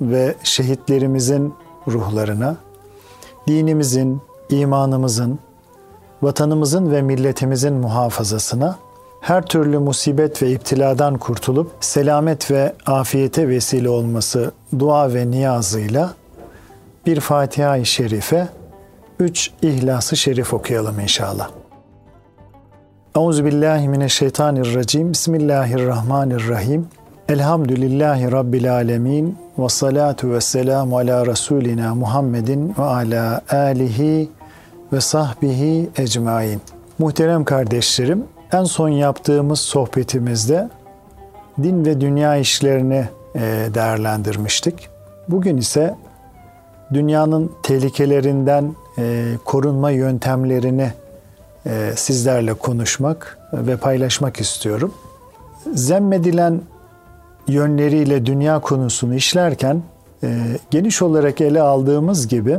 ve şehitlerimizin ruhlarına, dinimizin, imanımızın, vatanımızın ve milletimizin muhafazasına, her türlü musibet ve iptiladan kurtulup selamet ve afiyete vesile olması dua ve niyazıyla bir Fatiha-i Şerife, üç İhlas-ı Şerif okuyalım inşallah. Euzubillahimineşşeytanirracim. Bismillahirrahmanirrahim. Elhamdülillahi Rabbil alemin. Ve salatu ve selamu ala Resulina Muhammedin ve ala alihi ve sahbihi ecmain. Muhterem kardeşlerim, en son yaptığımız sohbetimizde din ve dünya işlerini e, değerlendirmiştik. Bugün ise dünyanın tehlikelerinden e, korunma yöntemlerini e, sizlerle konuşmak ve paylaşmak istiyorum. Zemmedilen yönleriyle dünya konusunu işlerken geniş olarak ele aldığımız gibi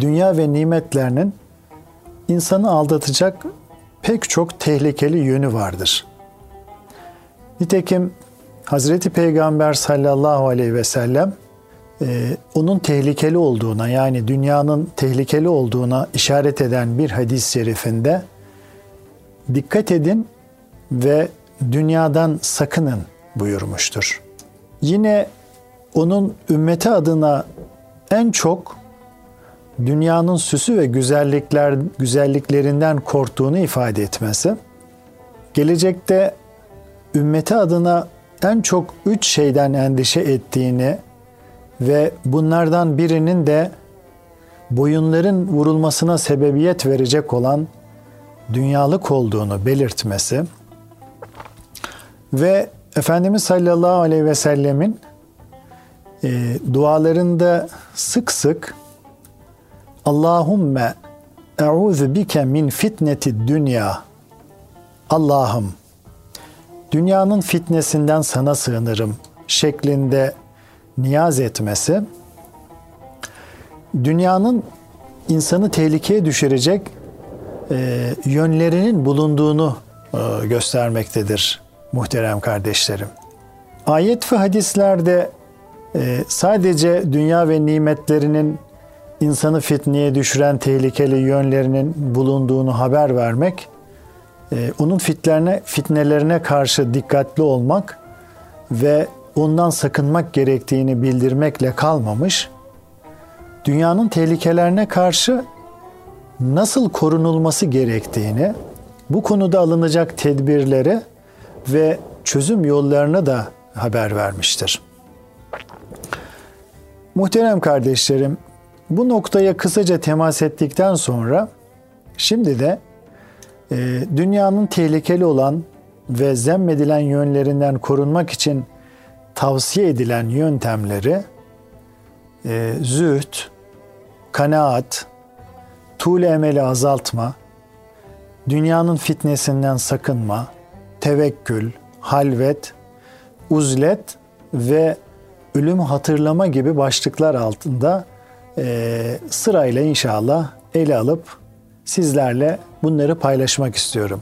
dünya ve nimetlerinin insanı aldatacak pek çok tehlikeli yönü vardır. Nitekim Hazreti Peygamber sallallahu aleyhi ve sellem e, onun tehlikeli olduğuna yani dünyanın tehlikeli olduğuna işaret eden bir hadis-i şerifinde dikkat edin ve dünyadan sakının buyurmuştur. Yine onun ümmeti adına en çok dünyanın süsü ve güzellikler güzelliklerinden korktuğunu ifade etmesi, gelecekte ümmeti adına en çok üç şeyden endişe ettiğini ve bunlardan birinin de boyunların vurulmasına sebebiyet verecek olan dünyalık olduğunu belirtmesi ve Efendimiz sallallahu aleyhi ve sellemin e, dualarında sık sık Allahümme e'udhu bike min fitneti dünya. Allah'ım dünyanın fitnesinden sana sığınırım şeklinde niyaz etmesi dünyanın insanı tehlikeye düşürecek e, yönlerinin bulunduğunu e, göstermektedir muhterem kardeşlerim. Ayet ve hadislerde e, sadece dünya ve nimetlerinin insanı fitneye düşüren tehlikeli yönlerinin bulunduğunu haber vermek, e, onun fitlerine, fitnelerine karşı dikkatli olmak ve ondan sakınmak gerektiğini bildirmekle kalmamış, dünyanın tehlikelerine karşı nasıl korunulması gerektiğini, bu konuda alınacak tedbirleri ve çözüm yollarını da haber vermiştir. Muhterem kardeşlerim, bu noktaya kısaca temas ettikten sonra şimdi de e, dünyanın tehlikeli olan ve zemmedilen yönlerinden korunmak için tavsiye edilen yöntemleri e, zühd, kanaat, tuğle emeli azaltma, dünyanın fitnesinden sakınma, tevekkül, halvet, uzlet ve ölüm hatırlama gibi başlıklar altında e, sırayla inşallah ele alıp sizlerle bunları paylaşmak istiyorum.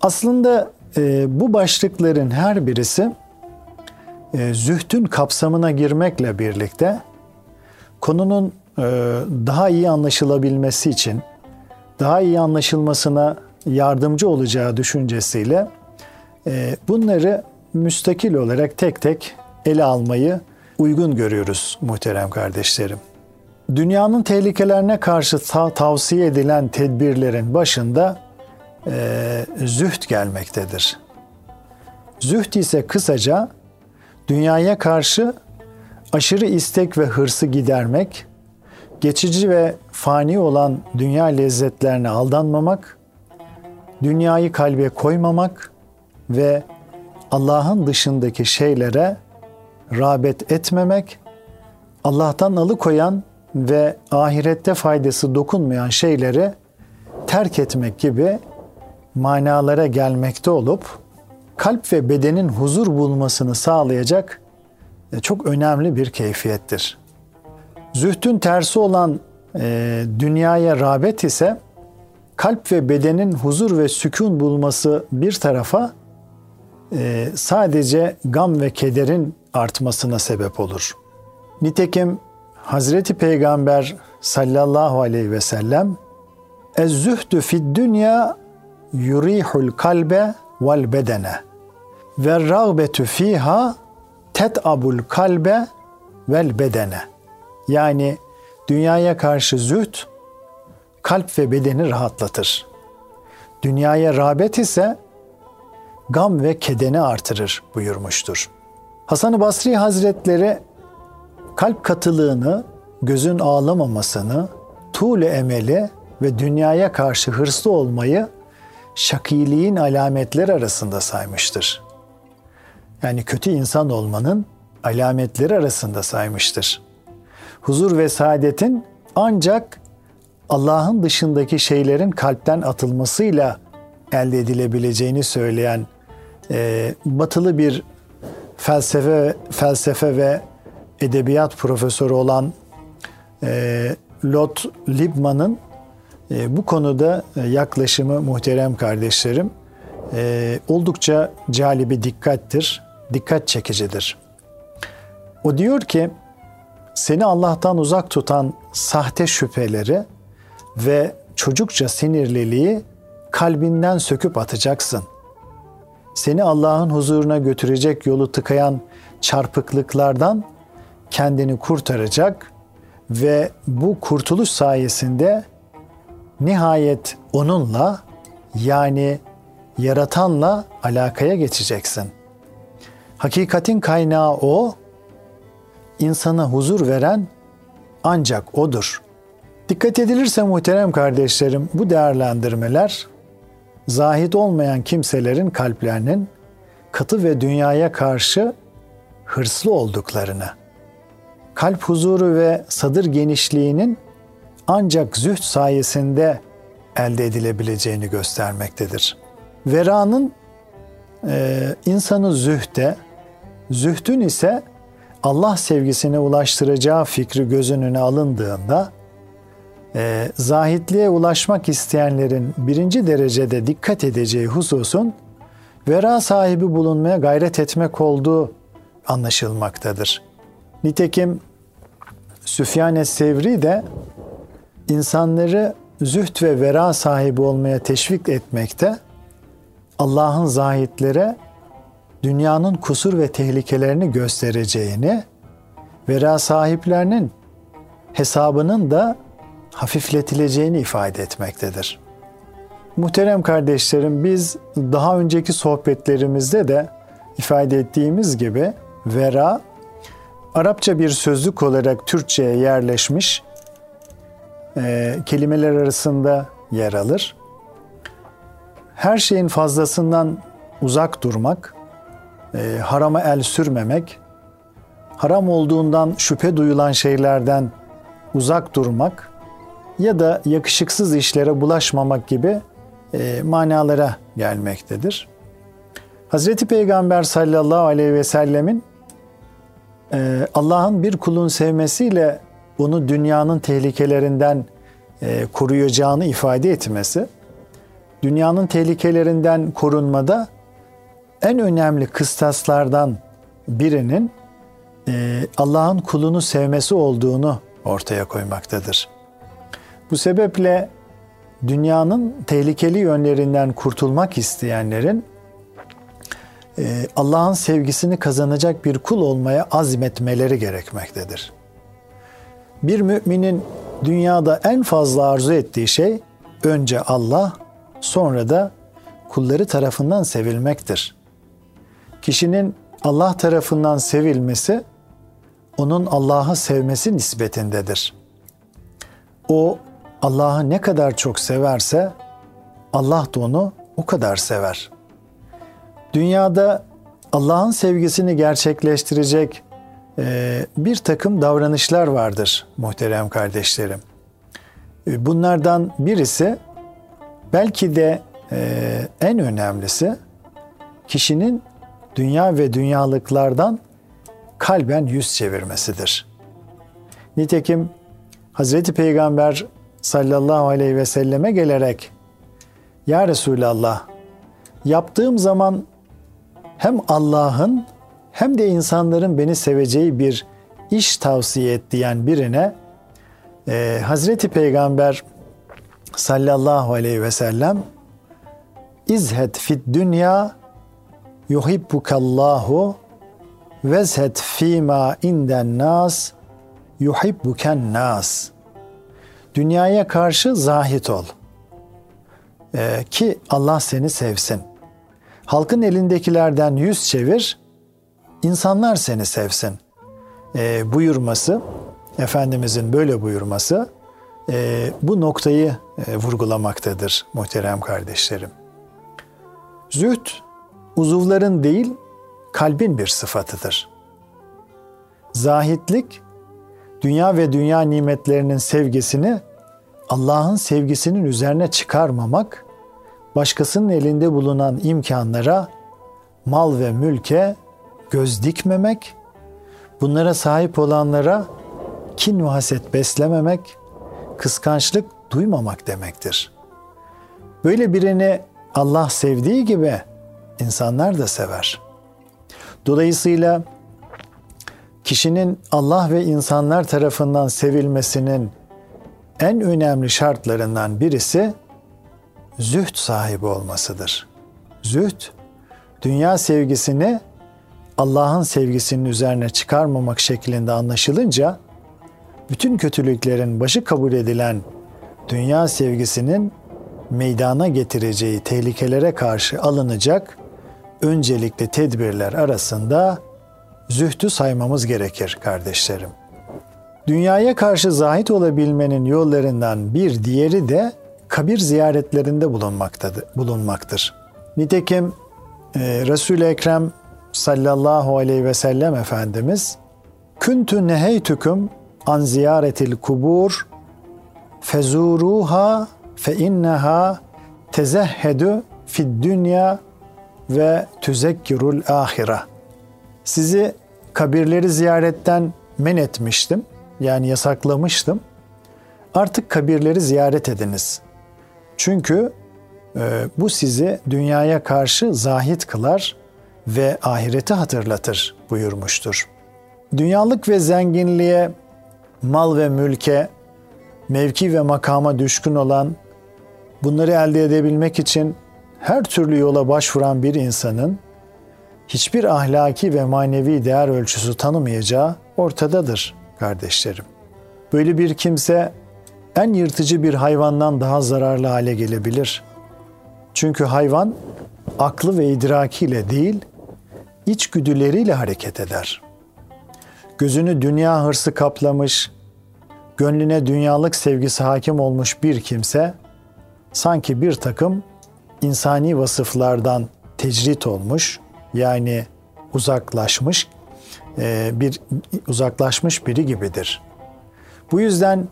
Aslında e, bu başlıkların her birisi e, zühtün kapsamına girmekle birlikte konunun e, daha iyi anlaşılabilmesi için, daha iyi anlaşılmasına yardımcı olacağı düşüncesiyle e, bunları müstakil olarak tek tek ele almayı uygun görüyoruz muhterem kardeşlerim. Dünyanın tehlikelerine karşı ta- tavsiye edilen tedbirlerin başında e, zühd gelmektedir. Zühd ise kısaca dünyaya karşı aşırı istek ve hırsı gidermek, geçici ve fani olan dünya lezzetlerine aldanmamak, dünyayı kalbe koymamak ve Allah'ın dışındaki şeylere rağbet etmemek, Allah'tan alıkoyan ve ahirette faydası dokunmayan şeyleri terk etmek gibi manalara gelmekte olup kalp ve bedenin huzur bulmasını sağlayacak e, çok önemli bir keyfiyettir. Zühtün tersi olan e, dünyaya rağbet ise kalp ve bedenin huzur ve sükun bulması bir tarafa e, sadece gam ve kederin artmasına sebep olur. Nitekim Hazreti Peygamber sallallahu aleyhi ve sellem Ez-zühdü fid dünya yurihul kalbe vel bedene ve rağbetü fiha tet'abul kalbe vel bedene. Yani dünyaya karşı zühd kalp ve bedeni rahatlatır. Dünyaya rağbet ise gam ve kedeni artırır buyurmuştur. Hasan-ı Basri Hazretleri kalp katılığını, gözün ağlamamasını, tuğle emeli ve dünyaya karşı hırslı olmayı şakiliğin alametleri arasında saymıştır. Yani kötü insan olmanın alametleri arasında saymıştır. Huzur ve saadetin ancak Allah'ın dışındaki şeylerin kalpten atılmasıyla elde edilebileceğini söyleyen e, batılı bir felsefe felsefe ve edebiyat profesörü olan e, Lot Liebman'ın e, bu konuda e, yaklaşımı muhterem kardeşlerim e, oldukça calibi dikkattir, dikkat çekicidir. O diyor ki seni Allah'tan uzak tutan sahte şüpheleri ve çocukça sinirliliği kalbinden söküp atacaksın. Seni Allah'ın huzuruna götürecek yolu tıkayan çarpıklıklardan kendini kurtaracak ve bu kurtuluş sayesinde nihayet onunla yani yaratanla alakaya geçeceksin. Hakikatin kaynağı o, insana huzur veren ancak odur. Dikkat edilirse muhterem kardeşlerim bu değerlendirmeler zahit olmayan kimselerin kalplerinin katı ve dünyaya karşı hırslı olduklarını, kalp huzuru ve sadır genişliğinin ancak zühd sayesinde elde edilebileceğini göstermektedir. Vera'nın e, insanı zühde, zühdün ise Allah sevgisine ulaştıracağı fikri göz önüne alındığında e, zahitliğe ulaşmak isteyenlerin birinci derecede dikkat edeceği hususun vera sahibi bulunmaya gayret etmek olduğu anlaşılmaktadır. Nitekim Süfyan Es-Sevri de insanları züht ve vera sahibi olmaya teşvik etmekte, Allah'ın zahitlere dünyanın kusur ve tehlikelerini göstereceğini, vera sahiplerinin hesabının da hafifletileceğini ifade etmektedir. Muhterem kardeşlerim biz daha önceki sohbetlerimizde de ifade ettiğimiz gibi vera Arapça bir sözlük olarak Türkçe'ye yerleşmiş e, kelimeler arasında yer alır. Her şeyin fazlasından uzak durmak, e, harama el sürmemek, haram olduğundan şüphe duyulan şeylerden uzak durmak ya da yakışıksız işlere bulaşmamak gibi e, manalara gelmektedir. Hazreti Peygamber sallallahu aleyhi ve sellemin e, Allah'ın bir kulun sevmesiyle onu dünyanın tehlikelerinden e, koruyacağını ifade etmesi, dünyanın tehlikelerinden korunmada en önemli kıstaslardan birinin e, Allah'ın kulunu sevmesi olduğunu ortaya koymaktadır. Bu sebeple dünyanın tehlikeli yönlerinden kurtulmak isteyenlerin e, Allah'ın sevgisini kazanacak bir kul olmaya azmetmeleri gerekmektedir. Bir müminin dünyada en fazla arzu ettiği şey önce Allah, sonra da kulları tarafından sevilmektir. Kişinin Allah tarafından sevilmesi onun Allah'ı sevmesi nispetindedir. O Allah'ı ne kadar çok severse Allah da onu o kadar sever. Dünyada Allah'ın sevgisini gerçekleştirecek e, bir takım davranışlar vardır muhterem kardeşlerim. E, bunlardan birisi belki de e, en önemlisi kişinin dünya ve dünyalıklardan kalben yüz çevirmesidir. Nitekim Hazreti Peygamber sallallahu aleyhi ve selleme gelerek Ya Resulallah yaptığım zaman hem Allah'ın hem de insanların beni seveceği bir iş tavsiye et diyen birine e, Hazreti Peygamber sallallahu aleyhi ve sellem İzhet fit dünya yuhibbukallahu vezhet fîmâ inden nas yuhibbuken nas. Dünyaya karşı zahit ol. Ee, ki Allah seni sevsin. Halkın elindekilerden yüz çevir, insanlar seni sevsin. Ee, buyurması, Efendimizin böyle buyurması e, bu noktayı e, vurgulamaktadır muhterem kardeşlerim. Zühd, uzuvların değil, kalbin bir sıfatıdır. Zahitlik, dünya ve dünya nimetlerinin sevgisini Allah'ın sevgisinin üzerine çıkarmamak, başkasının elinde bulunan imkanlara, mal ve mülke göz dikmemek, bunlara sahip olanlara kin ve haset beslememek, kıskançlık duymamak demektir. Böyle birini Allah sevdiği gibi insanlar da sever. Dolayısıyla kişinin Allah ve insanlar tarafından sevilmesinin en önemli şartlarından birisi zühd sahibi olmasıdır. Zühd, dünya sevgisini Allah'ın sevgisinin üzerine çıkarmamak şeklinde anlaşılınca bütün kötülüklerin başı kabul edilen dünya sevgisinin meydana getireceği tehlikelere karşı alınacak öncelikli tedbirler arasında zühdü saymamız gerekir kardeşlerim. Dünyaya karşı zahit olabilmenin yollarından bir diğeri de kabir ziyaretlerinde bulunmaktır. Nitekim e, Resul-i Ekrem sallallahu aleyhi ve sellem Efendimiz Küntü neheytüküm an ziyaretil kubur fezuruha fe inneha tezehhedü fid dünya ve tüzekkirul ahire. Sizi kabirleri ziyaretten men etmiştim. Yani yasaklamıştım. Artık kabirleri ziyaret ediniz. Çünkü e, bu sizi dünyaya karşı zahit kılar ve ahireti hatırlatır buyurmuştur. Dünyalık ve zenginliğe, mal ve mülke, mevki ve makama düşkün olan, bunları elde edebilmek için her türlü yola başvuran bir insanın hiçbir ahlaki ve manevi değer ölçüsü tanımayacağı ortadadır kardeşlerim. Böyle bir kimse en yırtıcı bir hayvandan daha zararlı hale gelebilir. Çünkü hayvan aklı ve idrakiyle değil, içgüdüleriyle hareket eder. Gözünü dünya hırsı kaplamış, gönlüne dünyalık sevgisi hakim olmuş bir kimse sanki bir takım insani vasıflardan tecrit olmuş yani uzaklaşmış bir uzaklaşmış biri gibidir. Bu yüzden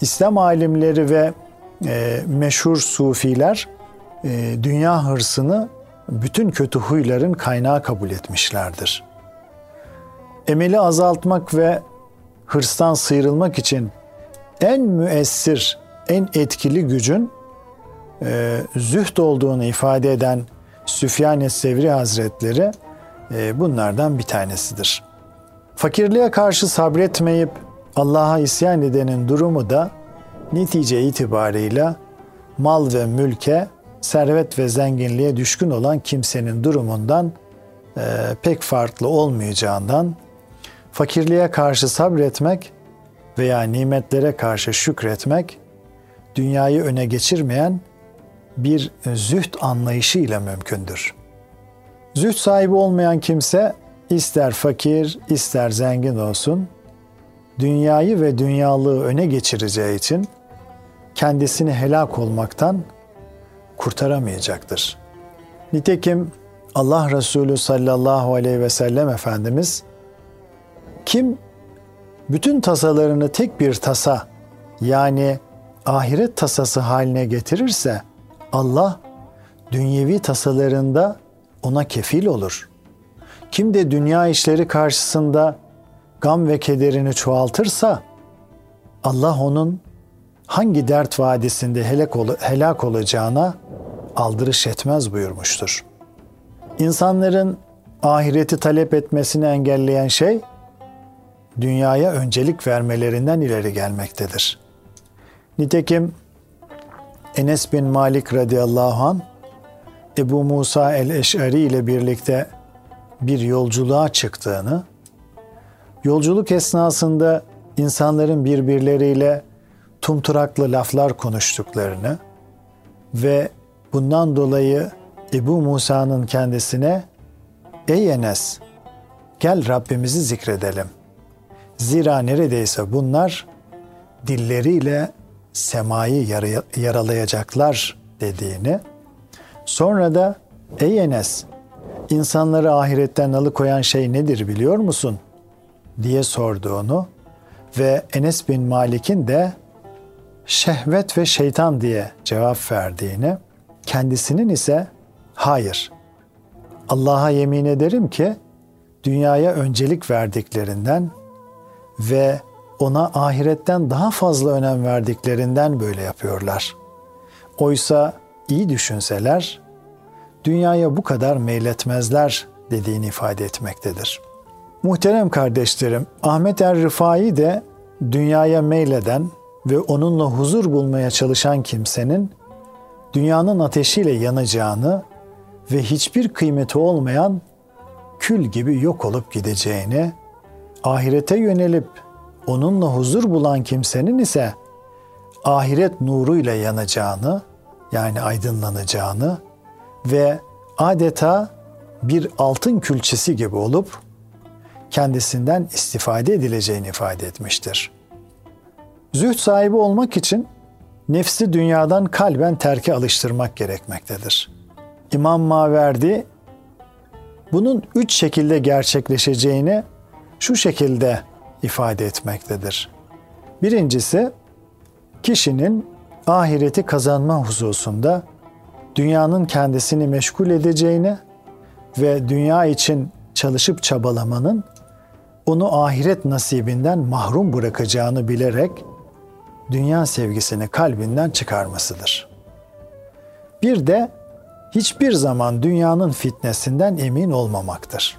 İslam alimleri ve e, meşhur sufiler e, dünya hırsını bütün kötü huyların kaynağı kabul etmişlerdir. Emeli azaltmak ve hırstan sıyrılmak için en müessir, en etkili gücün e, zühd olduğunu ifade eden Süfyan-ı Sevri Hazretleri e, bunlardan bir tanesidir. Fakirliğe karşı sabretmeyip Allah'a isyan edenin durumu da netice itibarıyla mal ve mülke, servet ve zenginliğe düşkün olan kimsenin durumundan e, pek farklı olmayacağından fakirliğe karşı sabretmek veya nimetlere karşı şükretmek dünyayı öne geçirmeyen bir züht anlayışı ile mümkündür. Züht sahibi olmayan kimse ister fakir ister zengin olsun dünyayı ve dünyalığı öne geçireceği için kendisini helak olmaktan kurtaramayacaktır. Nitekim Allah Resulü sallallahu aleyhi ve sellem Efendimiz Kim bütün tasalarını tek bir tasa yani ahiret tasası haline getirirse Allah dünyevi tasalarında ona kefil olur. Kim de dünya işleri karşısında gam ve kederini çoğaltırsa Allah onun hangi dert vadisinde helak, ol helak olacağına aldırış etmez buyurmuştur. İnsanların ahireti talep etmesini engelleyen şey dünyaya öncelik vermelerinden ileri gelmektedir. Nitekim Enes bin Malik radıyallahu an Ebu Musa el-Eş'ari ile birlikte bir yolculuğa çıktığını, yolculuk esnasında insanların birbirleriyle tumturaklı laflar konuştuklarını ve bundan dolayı Ebu Musa'nın kendisine Ey Enes gel Rabbimizi zikredelim. Zira neredeyse bunlar dilleriyle semayı yaralayacaklar dediğini, sonra da ey Enes insanları ahiretten alıkoyan şey nedir biliyor musun? diye sorduğunu ve Enes bin Malik'in de şehvet ve şeytan diye cevap verdiğini, kendisinin ise hayır, Allah'a yemin ederim ki dünyaya öncelik verdiklerinden ve ona ahiretten daha fazla önem verdiklerinden böyle yapıyorlar. Oysa iyi düşünseler dünyaya bu kadar meyletmezler dediğini ifade etmektedir. Muhterem kardeşlerim, Ahmet er Rıfai de dünyaya meyleden ve onunla huzur bulmaya çalışan kimsenin dünyanın ateşiyle yanacağını ve hiçbir kıymeti olmayan kül gibi yok olup gideceğini, ahirete yönelip onunla huzur bulan kimsenin ise ahiret nuruyla yanacağını, yani aydınlanacağını ve adeta bir altın külçesi gibi olup kendisinden istifade edileceğini ifade etmiştir. Zühd sahibi olmak için nefsi dünyadan kalben terke alıştırmak gerekmektedir. İmam Maverdi bunun üç şekilde gerçekleşeceğini şu şekilde ifade etmektedir. Birincisi kişinin ahireti kazanma hususunda dünyanın kendisini meşgul edeceğini ve dünya için çalışıp çabalamanın onu ahiret nasibinden mahrum bırakacağını bilerek dünya sevgisini kalbinden çıkarmasıdır. Bir de hiçbir zaman dünyanın fitnesinden emin olmamaktır.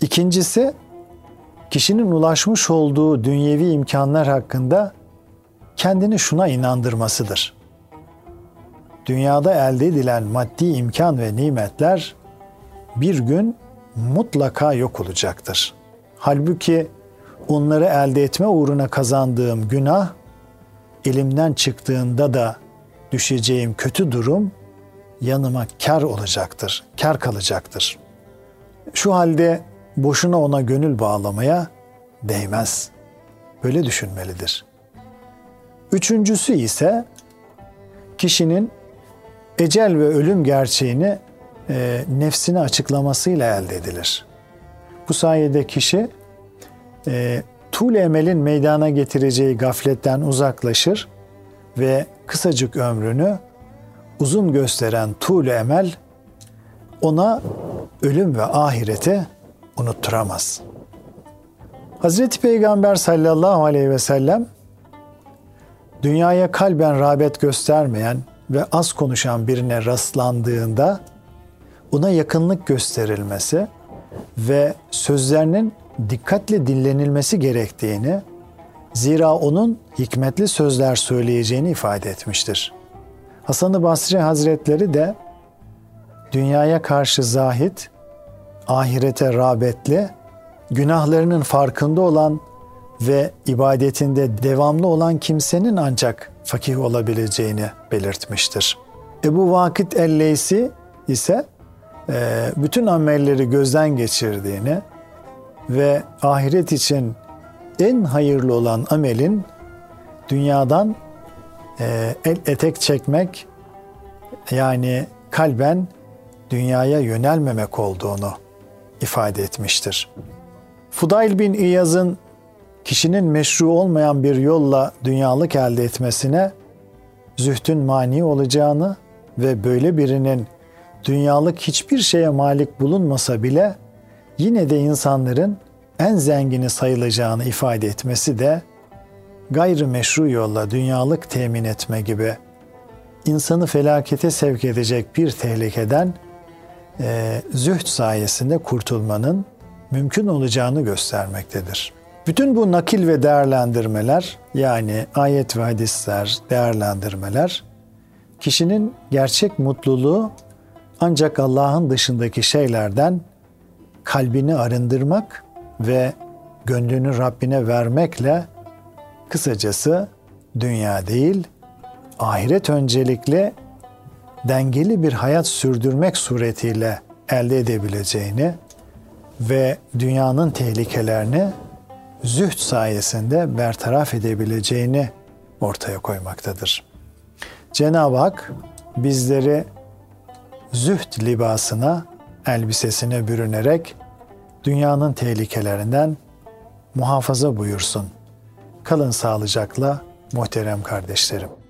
İkincisi, kişinin ulaşmış olduğu dünyevi imkanlar hakkında kendini şuna inandırmasıdır. Dünyada elde edilen maddi imkan ve nimetler bir gün mutlaka yok olacaktır. Halbuki onları elde etme uğruna kazandığım günah elimden çıktığında da düşeceğim kötü durum yanıma kar olacaktır, kar kalacaktır. Şu halde boşuna ona gönül bağlamaya değmez. Böyle düşünmelidir. Üçüncüsü ise kişinin ecel ve ölüm gerçeğini e, nefsine açıklamasıyla elde edilir. Bu sayede kişi e, tuğle emelin meydana getireceği gafletten uzaklaşır ve kısacık ömrünü uzun gösteren tuğle emel ona ölüm ve ahireti unutturamaz. Hazreti Peygamber sallallahu aleyhi ve sellem dünyaya kalben rağbet göstermeyen ve az konuşan birine rastlandığında ona yakınlık gösterilmesi ve sözlerinin dikkatle dinlenilmesi gerektiğini, zira onun hikmetli sözler söyleyeceğini ifade etmiştir. Hasan-ı Basri Hazretleri de dünyaya karşı zahit, ahirete rağbetli, günahlarının farkında olan ve ibadetinde devamlı olan kimsenin ancak fakih olabileceğini belirtmiştir. Ebu Vakit el-Leysi ise e, bütün amelleri gözden geçirdiğini ve ahiret için en hayırlı olan amelin dünyadan e, el etek çekmek yani kalben dünyaya yönelmemek olduğunu ifade etmiştir. Fudayl bin İyaz'ın kişinin meşru olmayan bir yolla dünyalık elde etmesine zühtün mani olacağını ve böyle birinin dünyalık hiçbir şeye malik bulunmasa bile yine de insanların en zengini sayılacağını ifade etmesi de gayrı meşru yolla dünyalık temin etme gibi insanı felakete sevk edecek bir tehlikeden e, zühd sayesinde kurtulmanın mümkün olacağını göstermektedir. Bütün bu nakil ve değerlendirmeler yani ayet ve hadisler, değerlendirmeler kişinin gerçek mutluluğu ancak Allah'ın dışındaki şeylerden kalbini arındırmak ve gönlünü Rabbine vermekle kısacası dünya değil, ahiret öncelikli dengeli bir hayat sürdürmek suretiyle elde edebileceğini ve dünyanın tehlikelerini zühd sayesinde bertaraf edebileceğini ortaya koymaktadır. Cenab-ı Hak bizleri zühd libasına, elbisesine bürünerek dünyanın tehlikelerinden muhafaza buyursun. Kalın sağlıcakla muhterem kardeşlerim.